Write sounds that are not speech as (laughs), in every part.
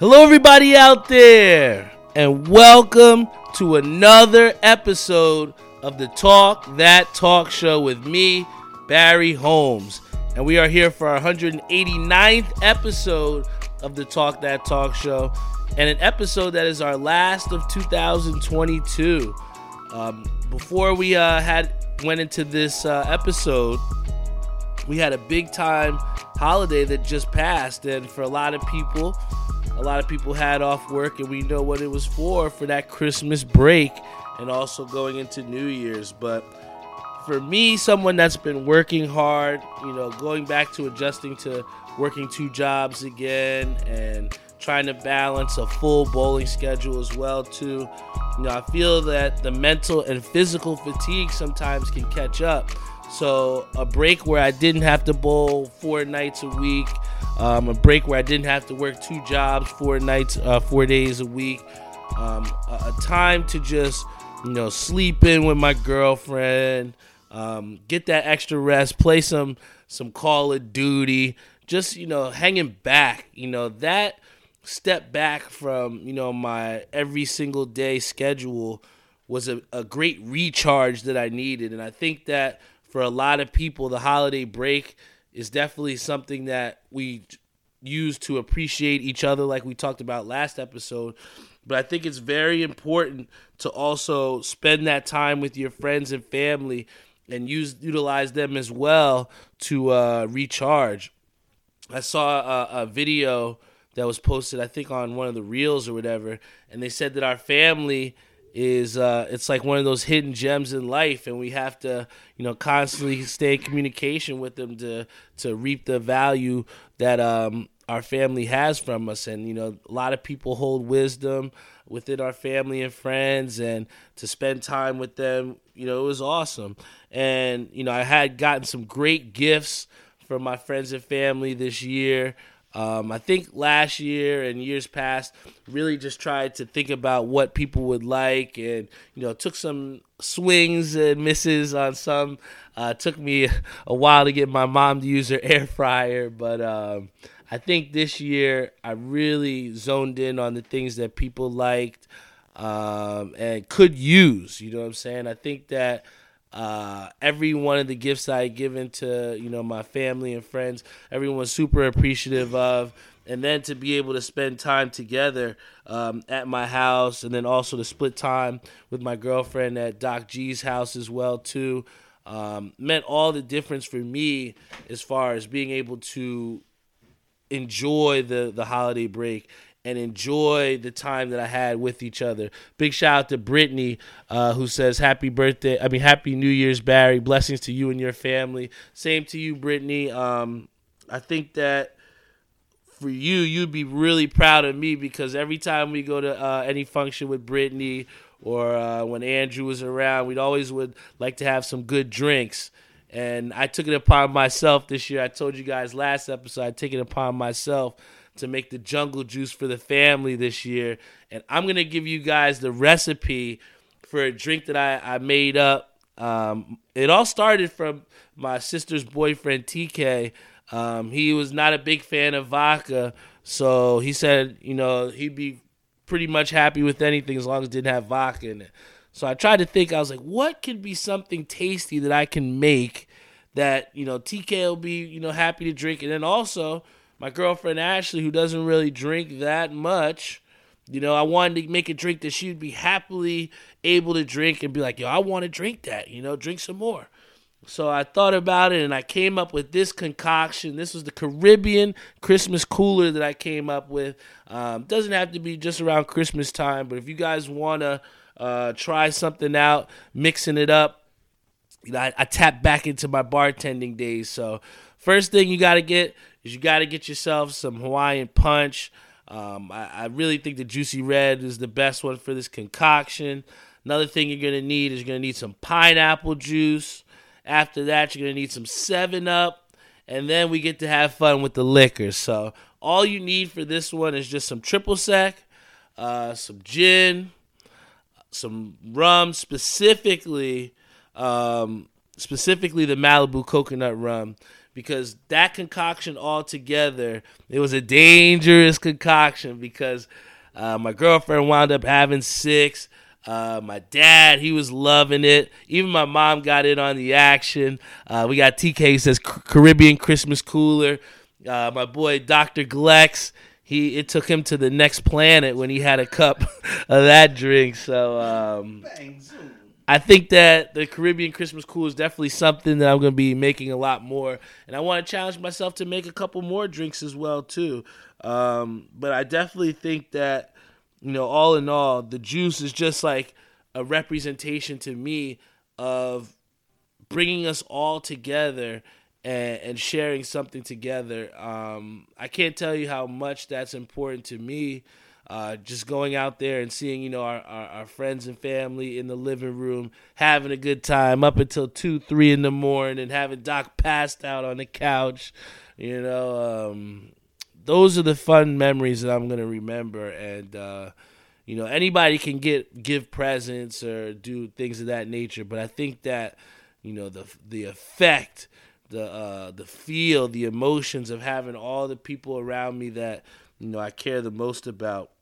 Hello, everybody out there, and welcome to another episode of the Talk That Talk Show with me, Barry Holmes. And we are here for our 189th episode of the Talk That Talk Show, and an episode that is our last of 2022. Um, before we uh, had went into this uh, episode, we had a big time holiday that just passed, and for a lot of people, a lot of people had off work, and we know what it was for for that Christmas break and also going into New Year's. But for me, someone that's been working hard, you know, going back to adjusting to working two jobs again and trying to balance a full bowling schedule as well too. You know, I feel that the mental and physical fatigue sometimes can catch up. So a break where I didn't have to bowl four nights a week, um, a break where I didn't have to work two jobs four nights, uh, four days a week, um, a, a, time to just you know sleep in with my girlfriend, um, get that extra rest, play some some Call of Duty, just you know hanging back. You know that step back from you know my every single day schedule was a, a great recharge that I needed, and I think that for a lot of people, the holiday break is definitely something that we use to appreciate each other, like we talked about last episode. But I think it's very important to also spend that time with your friends and family and use utilize them as well to uh, recharge. I saw a, a video that was posted, I think, on one of the reels or whatever, and they said that our family is uh, it's like one of those hidden gems in life, and we have to you know constantly stay in communication with them to to reap the value that um, our family has from us. And you know, a lot of people hold wisdom within our family and friends, and to spend time with them, you know, it was awesome. And you know, I had gotten some great gifts from my friends and family this year. Um, I think last year and years past, really just tried to think about what people would like, and you know, took some swings and misses on some. Uh, took me a while to get my mom to use her (laughs) air fryer, but um, I think this year I really zoned in on the things that people liked um, and could use. You know what I'm saying? I think that uh, every one of the gifts I had given to you know my family and friends, everyone was super appreciative of. And then to be able to spend time together um, at my house, and then also to split time with my girlfriend at Doc G's house as well too, um, meant all the difference for me as far as being able to enjoy the the holiday break and enjoy the time that I had with each other. Big shout out to Brittany, uh, who says, Happy birthday. I mean, Happy New Year's, Barry. Blessings to you and your family. Same to you, Brittany. Um, I think that for you, you'd be really proud of me because every time we go to uh, any function with Brittany or uh, when Andrew was around, we'd always would like to have some good drinks. And I took it upon myself this year. I told you guys last episode, I took it upon myself to make the jungle juice for the family this year. And I'm going to give you guys the recipe for a drink that I, I made up. Um, it all started from my sister's boyfriend, TK. Um, he was not a big fan of vodka. So he said, you know, he'd be pretty much happy with anything as long as it didn't have vodka in it. So I tried to think, I was like, what could be something tasty that I can make that, you know, TK will be, you know, happy to drink. And then also, my girlfriend Ashley, who doesn't really drink that much, you know, I wanted to make a drink that she'd be happily able to drink and be like, yo, I want to drink that, you know, drink some more. So I thought about it and I came up with this concoction. This was the Caribbean Christmas cooler that I came up with. Um, doesn't have to be just around Christmas time, but if you guys want to uh, try something out, mixing it up, you know, I, I tap back into my bartending days. So first thing you got to get is you got to get yourself some Hawaiian punch. Um, I, I, really think the Juicy Red is the best one for this concoction. Another thing you're going to need is you're going to need some pineapple juice. After that, you're going to need some 7 Up. And then we get to have fun with the liquor. So, all you need for this one is just some triple sec, uh, some gin, some rum, specifically, um, specifically the Malibu coconut rum because that concoction altogether, it was a dangerous concoction because uh, my girlfriend wound up having six. Uh, my dad, he was loving it. Even my mom got in on the action. Uh, we got TK says Caribbean Christmas cooler. Uh, my boy Dr. Glex, he it took him to the next planet when he had a cup (laughs) of that drink. So um, I think that the Caribbean Christmas Cool is definitely something that I'm going to be making a lot more, and I want to challenge myself to make a couple more drinks as well too. Um, but I definitely think that you know, all in all, the juice is just like a representation to me of bringing us all together and, and sharing something together. Um, I can't tell you how much that's important to me. Uh, just going out there and seeing, you know, our, our, our, friends and family in the living room having a good time up until two, three in the morning, and having Doc passed out on the couch. You know, um, those are the fun memories that I'm gonna remember. And uh, you know, anybody can get give presents or do things of that nature, but I think that you know the the effect, the uh, the feel, the emotions of having all the people around me that you know I care the most about.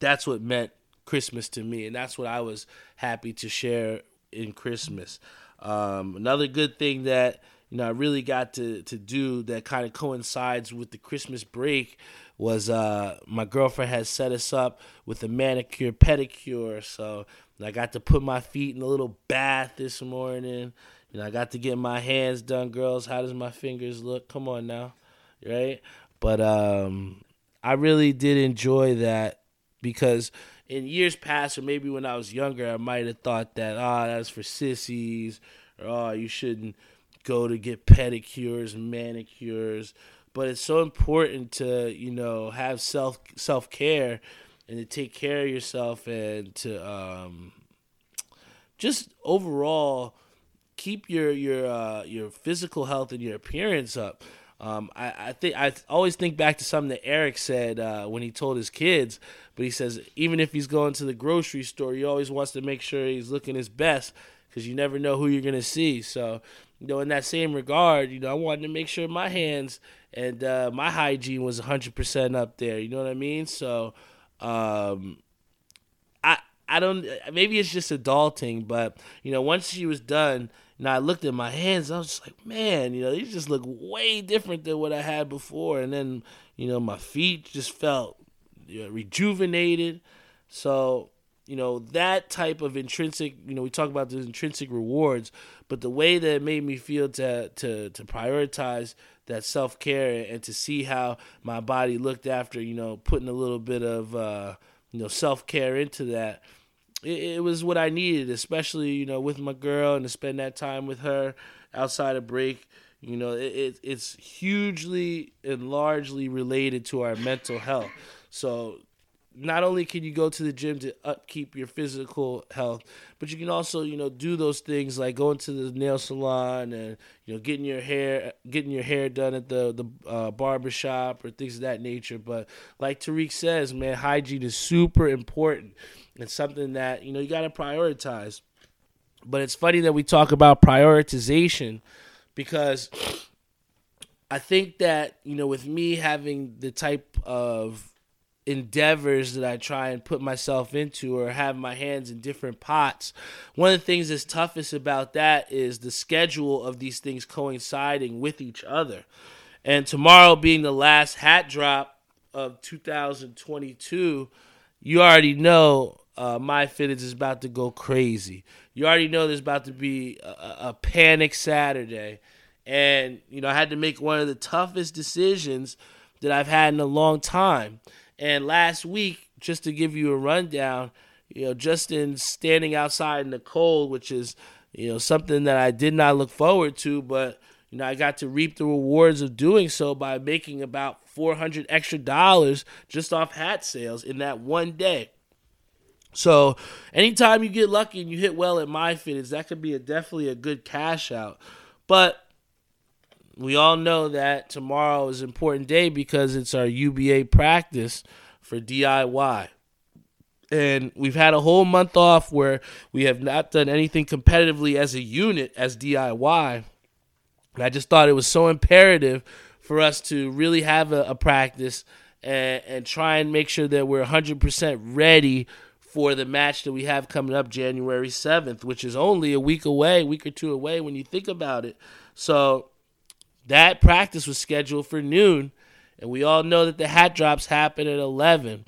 That's what meant Christmas to me, and that's what I was happy to share in Christmas. Um, another good thing that you know I really got to to do that kind of coincides with the Christmas break was uh, my girlfriend had set us up with a manicure pedicure, so I got to put my feet in a little bath this morning. You know, I got to get my hands done, girls. How does my fingers look? Come on now, right? But um, I really did enjoy that because in years past, or maybe when I was younger, I might have thought that ah, oh, that's for sissies, or oh, you shouldn't go to get pedicures manicures but it's so important to you know have self self care and to take care of yourself and to um, just overall keep your your uh, your physical health and your appearance up. Um, I, I think I always think back to something that Eric said uh, when he told his kids, but he says even if he's going to the grocery store, he always wants to make sure he's looking his best because you never know who you're gonna see. So, you know, in that same regard, you know, I wanted to make sure my hands and uh, my hygiene was 100% up there. You know what I mean? So, um, I I don't. Maybe it's just adulting, but you know, once she was done, and I looked at my hands, I was just like, man, you know, these just look way different than what I had before. And then, you know, my feet just felt rejuvenated. So, you know, that type of intrinsic, you know, we talk about the intrinsic rewards, but the way that it made me feel to to to prioritize that self care and to see how my body looked after you know putting a little bit of uh, you know self care into that. It, it, was what I needed, especially you know with my girl and to spend that time with her outside of break. You know, it, it it's hugely and largely related to our mental health. So not only can you go to the gym to upkeep your physical health, but you can also, you know, do those things like going to the nail salon and you know getting your hair getting your hair done at the the uh, barber shop or things of that nature. But like Tariq says, man, hygiene is super important and something that you know you got to prioritize. But it's funny that we talk about prioritization because (sniffs) I think that you know with me having the type of endeavors that I try and put myself into or have my hands in different pots. One of the things that's toughest about that is the schedule of these things coinciding with each other. And tomorrow being the last hat drop of 2022, you already know uh, my fitness is about to go crazy. You already know there's about to be a, a panic Saturday. And, you know, I had to make one of the toughest decisions that I've had in a long time. And last week, just to give you a rundown, you know, Justin standing outside in the cold, which is, you know, something that I did not look forward to, but you know, I got to reap the rewards of doing so by making about 400 extra dollars just off hat sales in that one day. So, anytime you get lucky and you hit well at my fitness, that could be a, definitely a good cash out. But we all know that tomorrow is an important day because it's our UBA practice for DIY. And we've had a whole month off where we have not done anything competitively as a unit, as DIY. And I just thought it was so imperative for us to really have a, a practice and, and try and make sure that we're 100% ready for the match that we have coming up January 7th, which is only a week away, week or two away when you think about it. So that practice was scheduled for noon, and we all know that the hat drops happen at 11.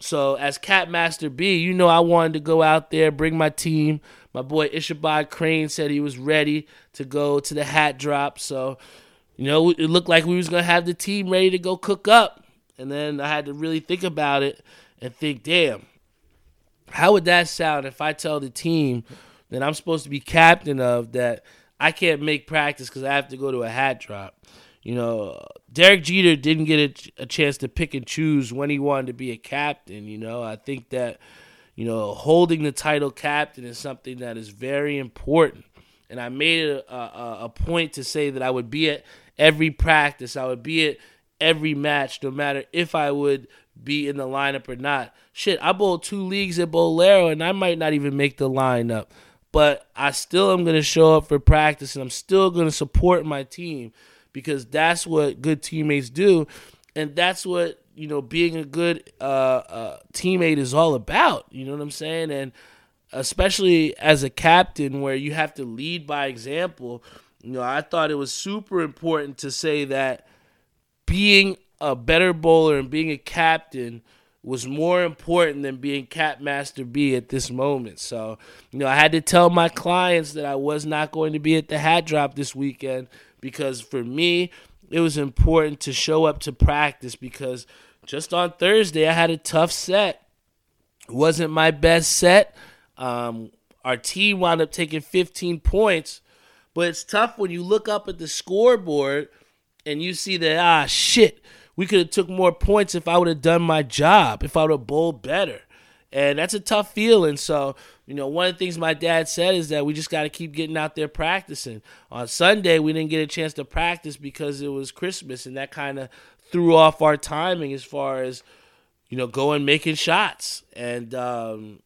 So as Capmaster B, you know I wanted to go out there, bring my team. My boy Ishabad Crane said he was ready to go to the hat drop. So, you know, it looked like we was gonna have the team ready to go cook up. And then I had to really think about it and think, damn, how would that sound if I tell the team that I'm supposed to be captain of that I can't make practice because I have to go to a hat drop? You know, Derek Jeter didn't get a, a, chance to pick and choose when he wanted to be a captain. You know, I think that, you know, holding the title captain is something that is very important. And I made it a, a, a point to say that I would be at every practice, I would be at every match, no matter if I would be in the lineup or not. Shit, I bowled two leagues at Bowlero and I might not even make the lineup. But I still am going to show up for practice and I'm still going to support my team because that's what good teammates do. And that's what, you know, being a good uh, uh, teammate is all about. You know what I'm saying? And especially as a captain where you have to lead by example, you know, I thought it was super important to say that being a better bowler and being a captain was more important than being Cap Master B at this moment. So, you know, I had to tell my clients that I was not going to be at the hat drop this weekend because for me, it was important to show up to practice because just on Thursday, I had a tough set. It wasn't my best set. Um, our team wound up taking 15 points, but it's tough when you look up at the scoreboard and you see that, ah, shit we could have took more points if I would have done my job, if I would have bowled better. And that's a tough feeling. So, you know, one of the things my dad said is that we just got to keep getting out there practicing. On Sunday, we didn't get a chance to practice because it was Christmas, and that kind of threw off our timing as far as, you know, going making shots. And um,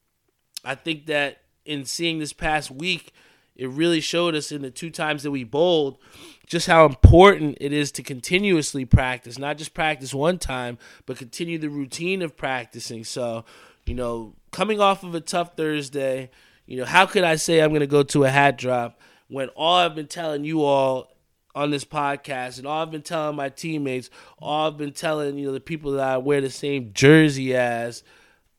I think that in seeing this past week, it really showed us in the two times that we bowled just how important it is to continuously practice, not just practice one time, but continue the routine of practicing. So, you know, coming off of a tough Thursday, you know, how could I say I'm going to go to a hat drop when all I've been telling you all on this podcast and all I've been telling my teammates, all I've been telling, you know, the people that I wear the same jersey as,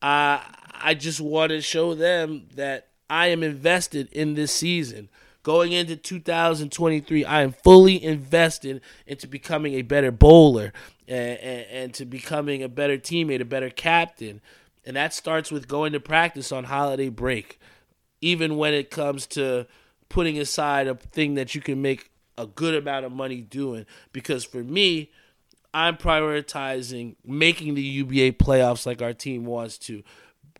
I I just want to show them that I am invested in this season. Going into 2023, I am fully invested into becoming a better bowler and, and, and to becoming a better teammate, a better captain. And that starts with going to practice on holiday break, even when it comes to putting aside a thing that you can make a good amount of money doing. Because for me, I'm prioritizing making the UBA playoffs like our team wants to,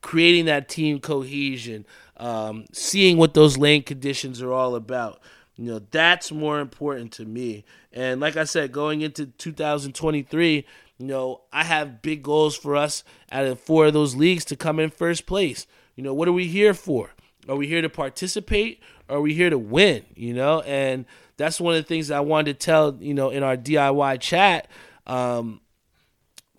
creating that team cohesion, um, seeing what those lane conditions are all about. You know, that's more important to me. And like I said, going into 2023, you know, I have big goals for us out of four of those leagues to come in first place. You know, what are we here for? Are we here to participate? Are we here to win? You know, and that's one of the things I wanted to tell, you know, in our DIY chat. Um,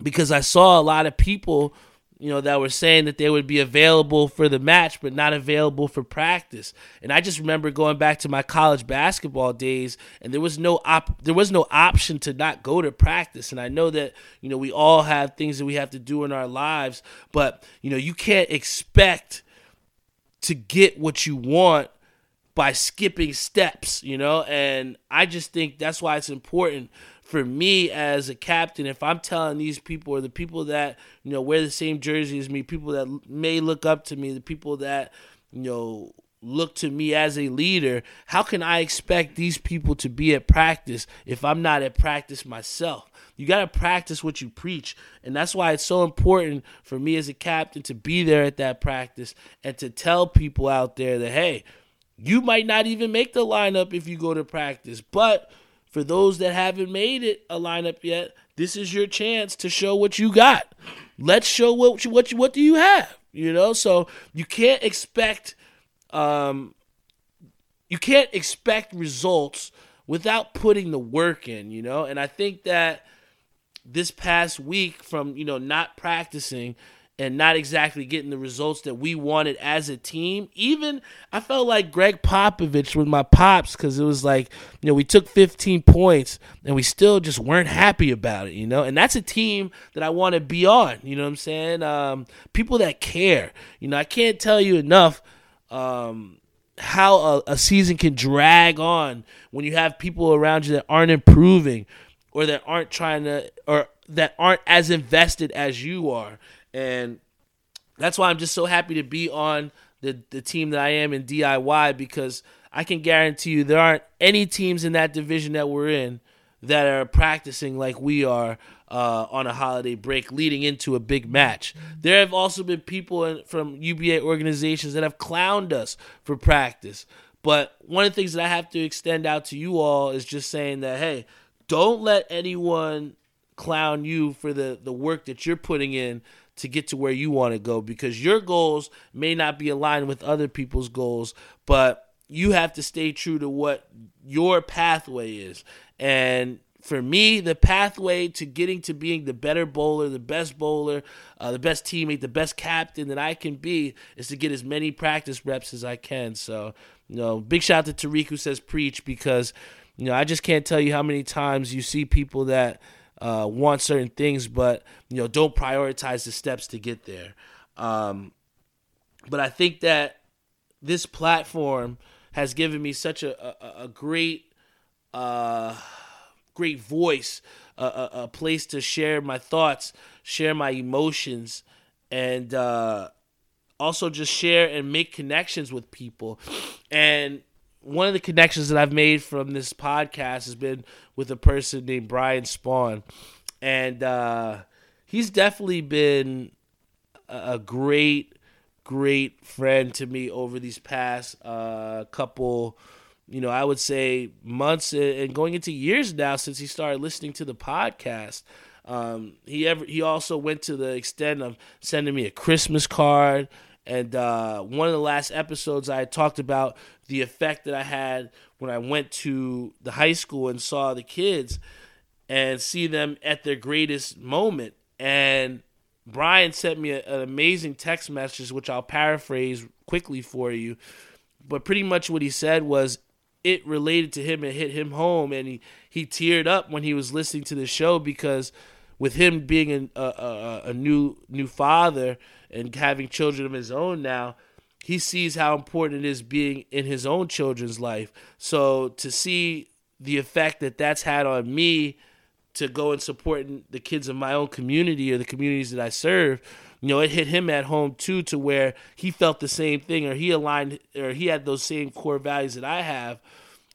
because I saw a lot of people you know, that were saying that they would be available for the match, but not available for practice. And I just remember going back to my college basketball days, and there was no op- there was no option to not go to practice. And I know that you know we all have things that we have to do in our lives, but you know you can't expect to get what you want by skipping steps. You know, and I just think that's why it's important for me as a captain, if I'm telling these people or the people that you know wear the same jersey as me, people that may look up to me, the people that you know look to me as a leader, how can I expect these people to be at practice if I'm not at practice myself? You got to practice what you preach. And that's why it's so important for me as a captain to be there at that practice and to tell people out there that, hey, you might not even make the lineup if you go to practice, but for those that haven't made it a lineup yet, this is your chance to show what you got. Let's show what you, what you, what do you have. You know, so you can't expect um, you can't expect results without putting the work in, you know? And I think that this past week from, you know, not practicing and not exactly getting the results that we wanted as a team. Even I felt like Gregg Popovich with my pops because it was like, you know, we took 15 points and we still just weren't happy about it, you know? And that's a team that I want to be on, you know what I'm saying? Um, people that care. You know, I can't tell you enough um, how a, a season can drag on when you have people around you that aren't improving or that aren't trying to, or that aren't as invested as you are and that's why I'm just so happy to be on the the team that I am in DIY because I can guarantee you there aren't any teams in that division that we're in that are practicing like we are uh, on a holiday break leading into a big match. There have also been people in, from UBA organizations that have clowned us for practice. But one of the things that I have to extend out to you all is just saying that, hey, don't let anyone clown you for the, the work that you're putting in to get to where you want to go because your goals may not be aligned with other people's goals, but you have to stay true to what your pathway is. And for me, the pathway to getting to being the better bowler, the best bowler, uh, the best teammate, the best captain that I can be is to get as many practice reps as I can. So, you know, big shout out to Tariq who says preach because, you know, I just can't tell you how many times you see people that uh, want certain things, but you know don't prioritize the steps to get there. Um, but I think that this platform has given me such a, a, a great uh, great voice, a, a, place to share my thoughts, share my emotions, and uh, also just share and make connections with people. And one of the connections that I've made from this podcast has been with a person named Brian Spawn, and uh, he's definitely been a great, great friend to me over these past uh, couple. You know, I would say months and going into years now since he started listening to the podcast. Um, he ever he also went to the extent of sending me a Christmas card. And uh, one of the last episodes, I talked about the effect that I had when I went to the high school and saw the kids and see them at their greatest moment. And Brian sent me a, an amazing text message, which I'll paraphrase quickly for you. But pretty much what he said was it related to him and hit him home. And he, he teared up when he was listening to the show because with him being a, a, a new new father and having children of his own now, he sees how important it is being in his own children's life. So to see the effect that that's had on me to go and support the kids of my own community or the communities that I serve, you know, it hit him at home too, to where he felt the same thing or he aligned or he had those same core values that I have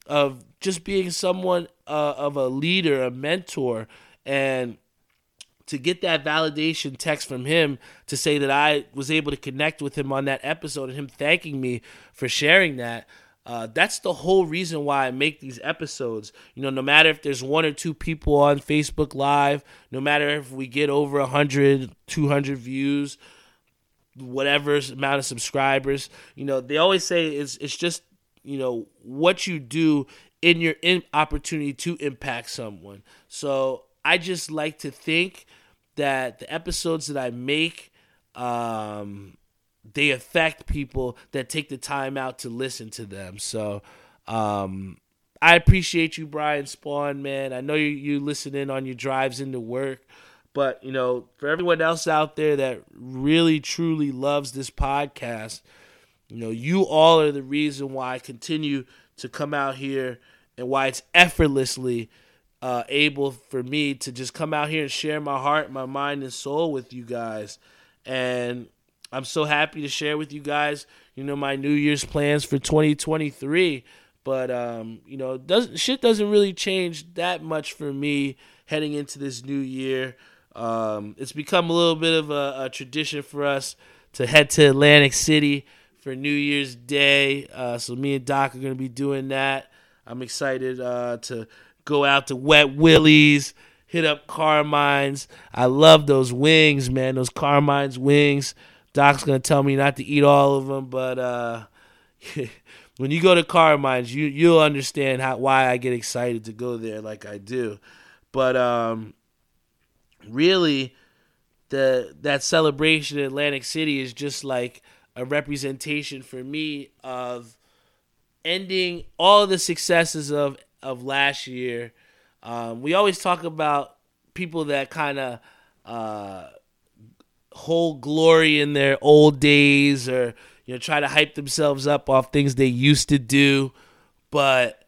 of just being someone uh, of a leader, a mentor, and to get that validation text from him to say that I was able to connect with him on that episode and him thanking me for sharing that. Uh, that's the whole reason why I make these episodes. You know, no matter if there's one or two people on Facebook Live, no matter if we get over 100, 200 views, whatever amount of subscribers, you know, they always say it's, it's just, you know, what you do in your in opportunity to impact someone. So I just like to think that the episodes that I make, um, they affect people that take the time out to listen to them. So, um, I appreciate you, Brian Spawn, man. I know you, you listen in on your drives into work, but you know, for everyone else out there that really truly loves this podcast, you know, you all are the reason why I continue to come out here and why it's effortlessly uh, able for me to just come out here and share my heart, my mind, and soul with you guys. And I'm so happy to share with you guys, you know, my New Year's plans for 2023. But um, you know, doesn't shit doesn't really change that much for me heading into this new year. Um, it's become a little bit of a, a, tradition for us to head to Atlantic City for New Year's Day. Uh, so me and Doc are gonna be doing that. I'm excited uh, to go out to Wet Willie's, hit up Carmine's. I love those wings, man. Those Carmine's wings. Doc's gonna tell me not to eat all of them, but uh, (laughs) when you go to Carmine's, you you'll understand how why I get excited to go there like I do. But um, really, the that celebration in Atlantic City is just like a representation for me of ending all the successes of of last year. Um, we always talk about people that kind of uh, hold glory in their old days or you know try to hype themselves up off things they used to do but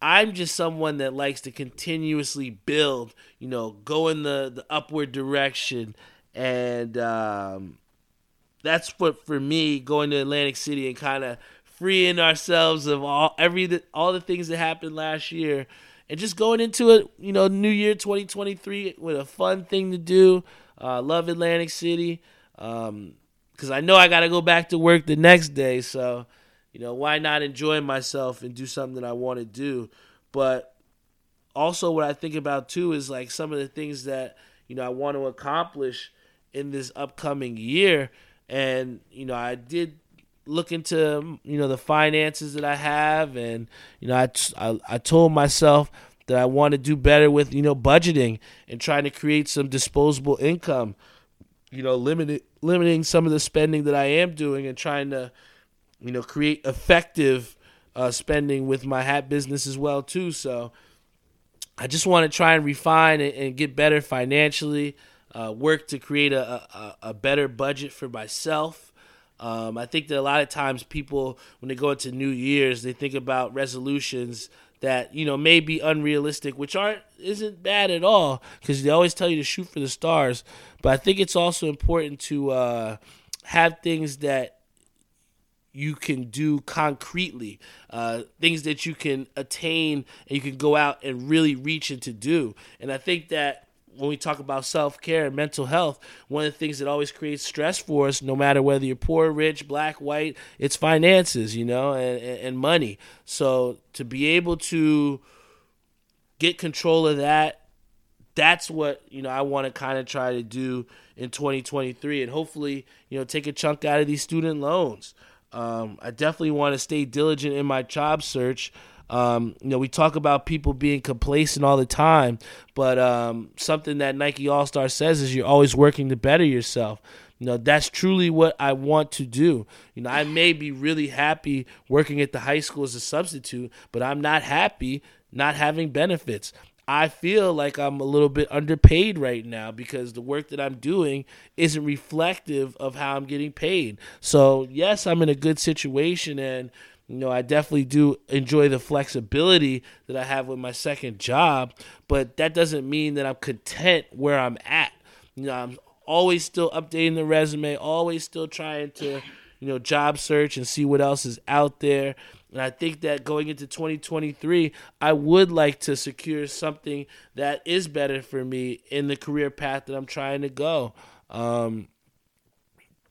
i'm just someone that likes to continuously build you know go in the, the upward direction and um, that's what for me going to atlantic city and kind of freeing ourselves of all every all the things that happened last year and just going into it you know new year 2023 with a fun thing to do uh, love atlantic city um, because I know I got to go back to work the next day. So, you know, why not enjoy myself and do something that I want to do? But also, what I think about too is like some of the things that, you know, I want to accomplish in this upcoming year. And, you know, I did look into, you know, the finances that I have. And, you know, I, I, told myself that I want to do better with, you know, budgeting and trying to create some disposable income you know, limiting limiting some of the spending that I am doing and trying to, you know, create effective uh, spending with my hat business as well too. So I just want to try and refine and, and get better financially. Uh, work to create a, a, a, better budget for myself. Um, I think that a lot of times people, when they go into New Year's, they think about resolutions that you know may be unrealistic, which aren't isn't bad at all because they always tell you to shoot for the stars. But I think it's also important to uh, have things that you can do concretely, uh, things that you can attain and you can go out and really reach and to do. And I think that when we talk about self care and mental health, one of the things that always creates stress for us, no matter whether you're poor, rich, black, white, it's finances, you know, and, and money. So to be able to get control of that, that's what you know I want to kind of try to do in 2023, and hopefully, you know, take a chunk out of these student loans. Um, I definitely want to stay diligent in my job search. Um, you know, we talk about people being complacent all the time, but um, something that Nike All Star says is you're always working to better yourself. You know, that's truly what I want to do. You know, I may be really happy working at the high school as a substitute, but I'm not happy not having benefits. I feel like I'm a little bit underpaid right now because the work that I'm doing isn't reflective of how I'm getting paid. So, yes, I'm in a good situation and you know, I definitely do enjoy the flexibility that I have with my second job, but that doesn't mean that I'm content where I'm at. You know, I'm always still updating the resume, always still trying to, you know, job search and see what else is out there. And I think that going into 2023, I would like to secure something that is better for me in the career path that I'm trying to go. Um,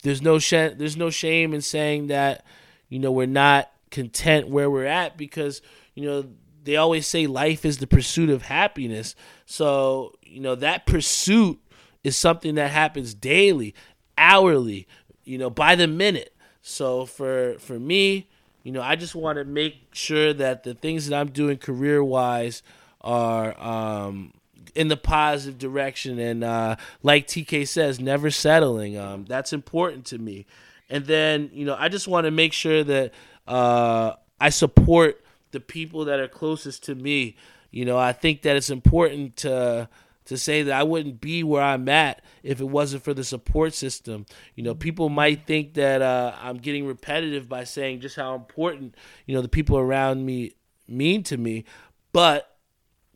there's no sh- there's no shame in saying that, you know, we're not content where we're at because you know they always say life is the pursuit of happiness. So, you know, that pursuit is something that happens daily, hourly, you know, by the minute. So for for me, you know, I just want to make sure that the things that I'm doing career-wise are um, in the positive direction and uh, like TK says, never settling. Um, that's important to me. And then, you know, I just want to make sure that uh, I support the people that are closest to me. You know, I think that it's important to to say that I wouldn't be where I'm at if it wasn't for the support system. You know, people might think that uh, I'm getting repetitive by saying just how important you know the people around me mean to me, but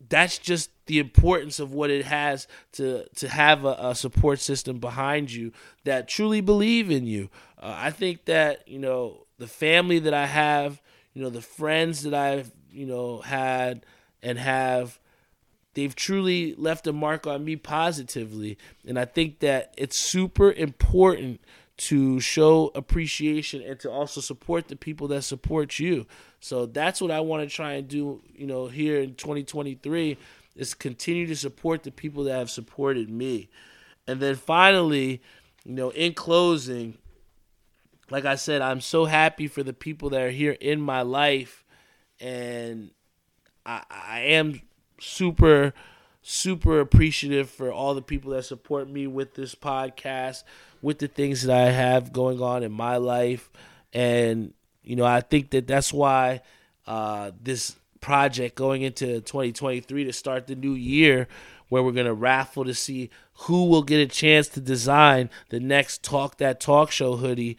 that's just the importance of what it has to to have a, a support system behind you that truly believe in you. Uh, I think that you know the family that I have, you know, the friends that I've, you know, had and have, they've truly left a mark on me positively. And I think that it's super important to show appreciation and to also support the people that support you. So that's what I want to try and do, you know, here in 2023 is continue to support the people that have supported me. And then finally, you know, in closing, like I said, I'm so happy for the people that are here in my life, and I, I am super, super appreciative for all the people that support me with this podcast, with the things that I have going on in my life, and you know, I think that that's why uh, this project going into 2023 to start the new year where we're going to raffle to see who will get a chance to design the next Talk That Talk Show hoodie.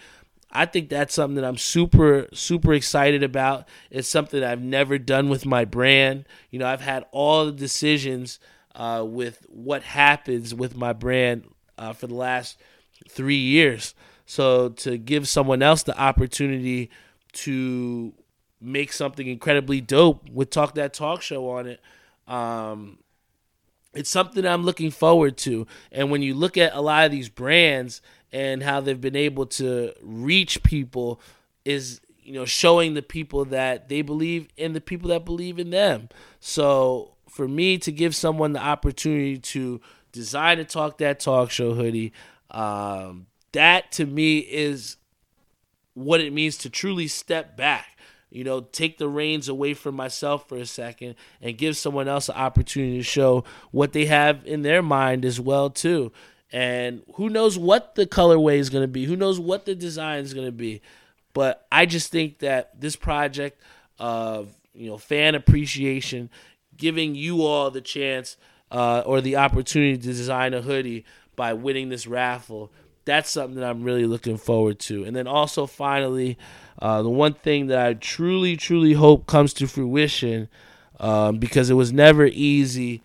I think that's something that I'm super, super excited about. It's something I've never done with my brand. You know, I've had all the decisions uh, with what happens with my brand uh, for the last three years. So to give someone else the opportunity to make something incredibly dope with Talk That Talk Show on it, um, it's something I'm looking forward to. And when you look at a lot of these brands and how they've been able to reach people, is you know showing the people that they believe in the people that believe in them. So for me to give someone the opportunity to design a talk that talk show hoodie, um, that to me is what it means to truly step back you know, take the reins away from myself for a second and give someone else an opportunity to show what they have in their mind as well too. And who knows what the colorway is going to be? Who knows what the design is going to be? But I just think that this project of you know fan appreciation, giving you all the chance uh, or the opportunity to design a hoodie by winning this raffle, that's something that I'm really looking forward to. And then also finally, uh, the one thing that I truly, truly hope comes to fruition, um, because it was never easy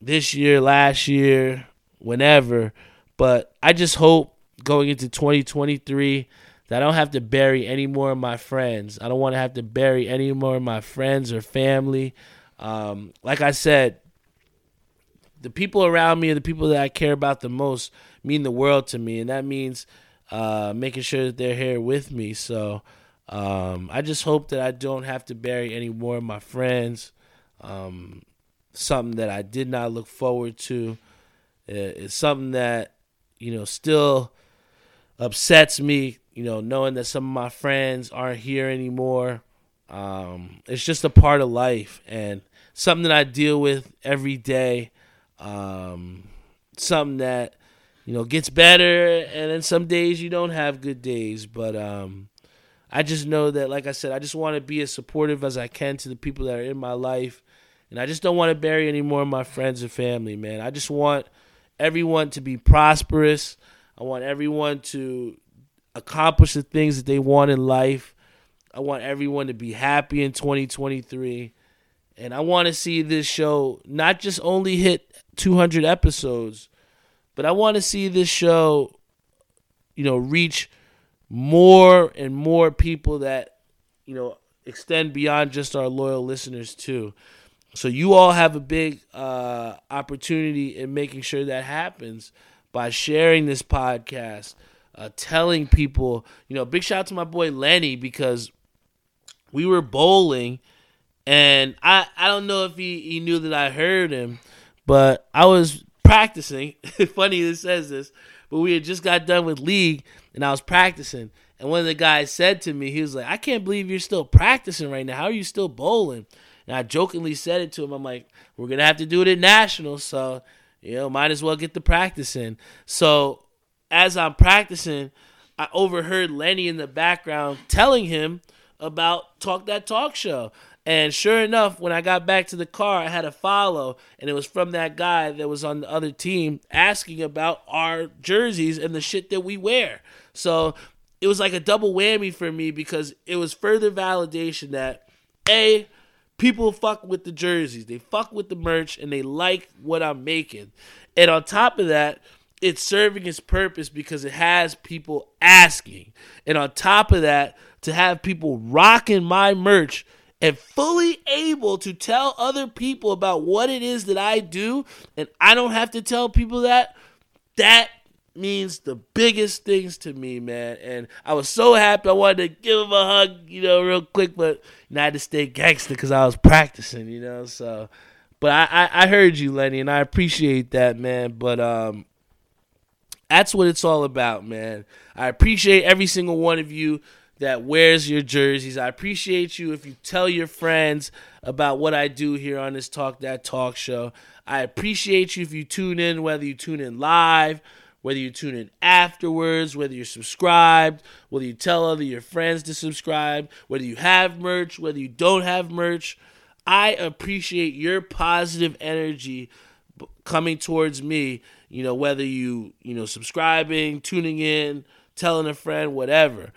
this year, last year, whenever. But I just hope going into 2023 that I don't have to bury any more of my friends. I don't want to have to bury any more of my friends or family. Um, like I said, the people around me the people that I care about the most mean the world to me, and that means uh, making sure that they're here with me. So um, I just hope that I don't have to bury any more of my friends. Um, something that I did not look forward to. It's something that you know still upsets me. You know, knowing that some of my friends aren't here anymore. Um, it's just a part of life and something that I deal with every day. Um, something that you know gets better, and then some days you don't have good days. But um, I just know that, like I said, I just want to be as supportive as I can to the people that are in my life. And I just don't want to bury any more of my friends and family, man. I just want everyone to be prosperous. I want everyone to accomplish the things that they want in life. I want everyone to be happy in 2023. And I want to see this show not just only hit 200 episodes, but I want to see this show, you know, reach more and more people that you know extend beyond just our loyal listeners too. So you all have a big uh, opportunity in making sure that happens by sharing this podcast, uh, telling people. You know, big shout out to my boy Lenny because we were bowling, and I I don't know if he he knew that I heard him, but I was practicing. (laughs) Funny that says this, but we had just got done with league and I was practicing. And one of the guys said to me, he was like, I can't believe you're still practicing right now. How are you still bowling? And I jokingly said it to him. I'm like, we're to have to do it at nationals. So, you know, might as well get the practice in. So as I'm practicing, I overheard Lenny in the background telling him about Talk That Talk Show. And sure enough, when I got back to the car, I had a follow, and it was from that guy that was on the other team asking about our jerseys and the shit that we wear. So it was like a double whammy for me because it was further validation that A, people fuck with the jerseys, they fuck with the merch, and they like what I'm making. And on top of that, it's serving its purpose because it has people asking. And on top of that, to have people rocking my merch and fully able to tell other people about what it is that I do, and I don't have to tell people that, that means the biggest things to me, man. And I was so happy. I wanted to give him a hug, you know, real quick, but to stay gangster because I was practicing, you know. So, but I, I, I heard you, Lenny, and I appreciate that, man. But um, That's what it's all about, man. I appreciate every single one of you that wears your jerseys. I appreciate you if you tell your friends about what I do here on this Talk That Talk show. I appreciate you if you tune in, whether you tune in live, whether you tune in afterwards, whether you're subscribed, whether you tell other your friends to subscribe, whether you have merch, whether you don't have merch. I appreciate your positive energy coming towards me, you know, whether you, you know, subscribing, tuning in, telling a friend, whatever.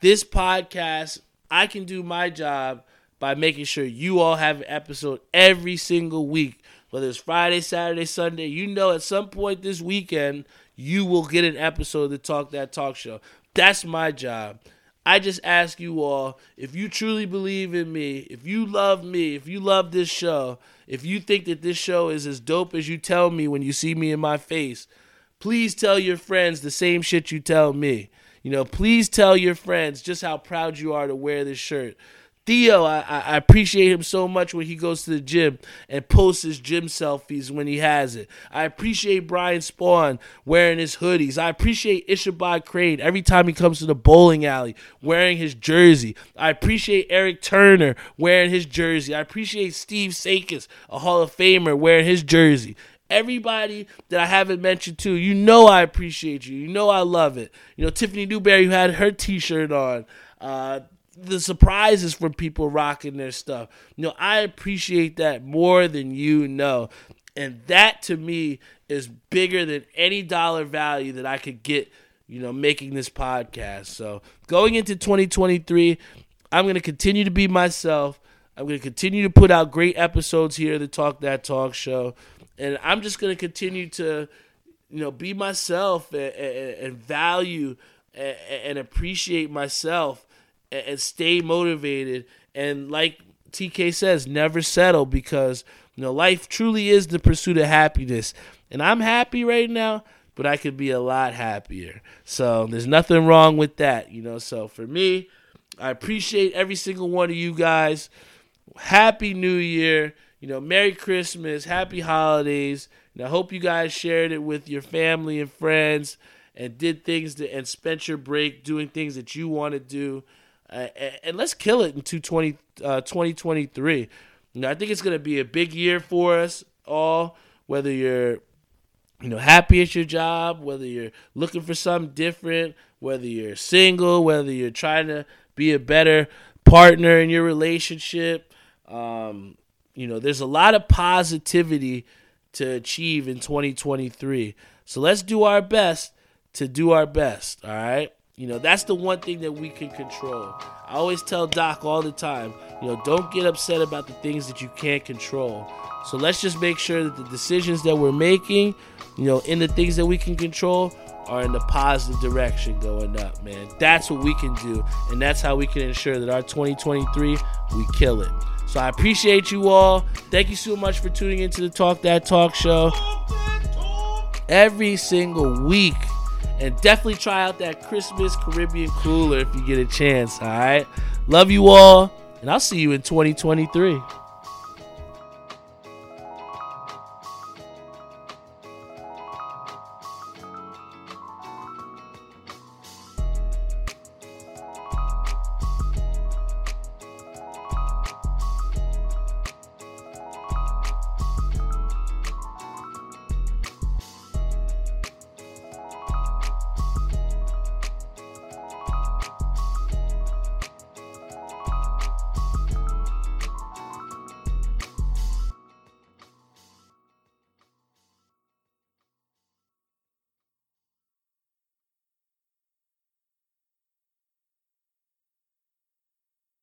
This podcast, I can do my job by making sure you all have an episode every single week, whether it's Friday, Saturday, Sunday. You know, at some point this weekend, you will get an episode of the Talk That Talk Show. That's my job. I just ask you all if you truly believe in me, if you love me, if you love this show, if you think that this show is as dope as you tell me when you see me in my face, please tell your friends the same shit you tell me. You know, please tell your friends just how proud you are to wear this shirt. Theo, I, I appreciate him so much when he goes to the gym and posts his gym selfies when he has it. I appreciate Brian Spawn wearing his hoodies. I appreciate Ichabod Crane every time he comes to the bowling alley wearing his jersey. I appreciate Eric Turner wearing his jersey. I appreciate Steve Sakis, a Hall of Famer, wearing his jersey. Everybody that I haven't mentioned to, you know I appreciate you. You know I love it. You know, Tiffany Newberry who had her t shirt on. Uh, the surprises for people rocking their stuff. You know, I appreciate that more than you know. And that to me is bigger than any dollar value that I could get, you know, making this podcast. So going into 2023, I'm going to continue to be myself. I'm going to continue to put out great episodes here, the Talk That Talk show. And I'm just going to continue to, you know, be myself and, and, and value and, and appreciate myself and stay motivated. And like TK says, never settle because you know life truly is the pursuit of happiness. And I'm happy right now, but I could be a lot happier. So there's nothing wrong with that, you know. So for me, I appreciate every single one of you guys. Happy New Year. You know, Merry Christmas, Happy Holidays. And I hope you guys shared it with your family and friends and did things to, and spent your break doing things that you want to do. Uh, and let's kill it in 2020, uh, 2023. You know, I think it's going to be a big year for us all, whether you're you know happy at your job, whether you're looking for something different, whether you're single, whether you're trying to be a better partner in your relationship. Um, you know, there's a lot of positivity to achieve in 2023. So let's do our best to do our best, all right? You know, that's the one thing that we can control. I always tell Doc all the time, you know, don't get upset about the things that you can't control. So let's just make sure that the decisions that we're making, you know, in the things that we can control are in the positive direction going up, man. That's what we can do. And that's how we can ensure that our 2023, we kill it. So I appreciate you all. Thank you so much for tuning into the Talk That Talk show. Every single week and definitely try out that Christmas Caribbean cooler if you get a chance. All right. Love you all. And I'll see you in 2023.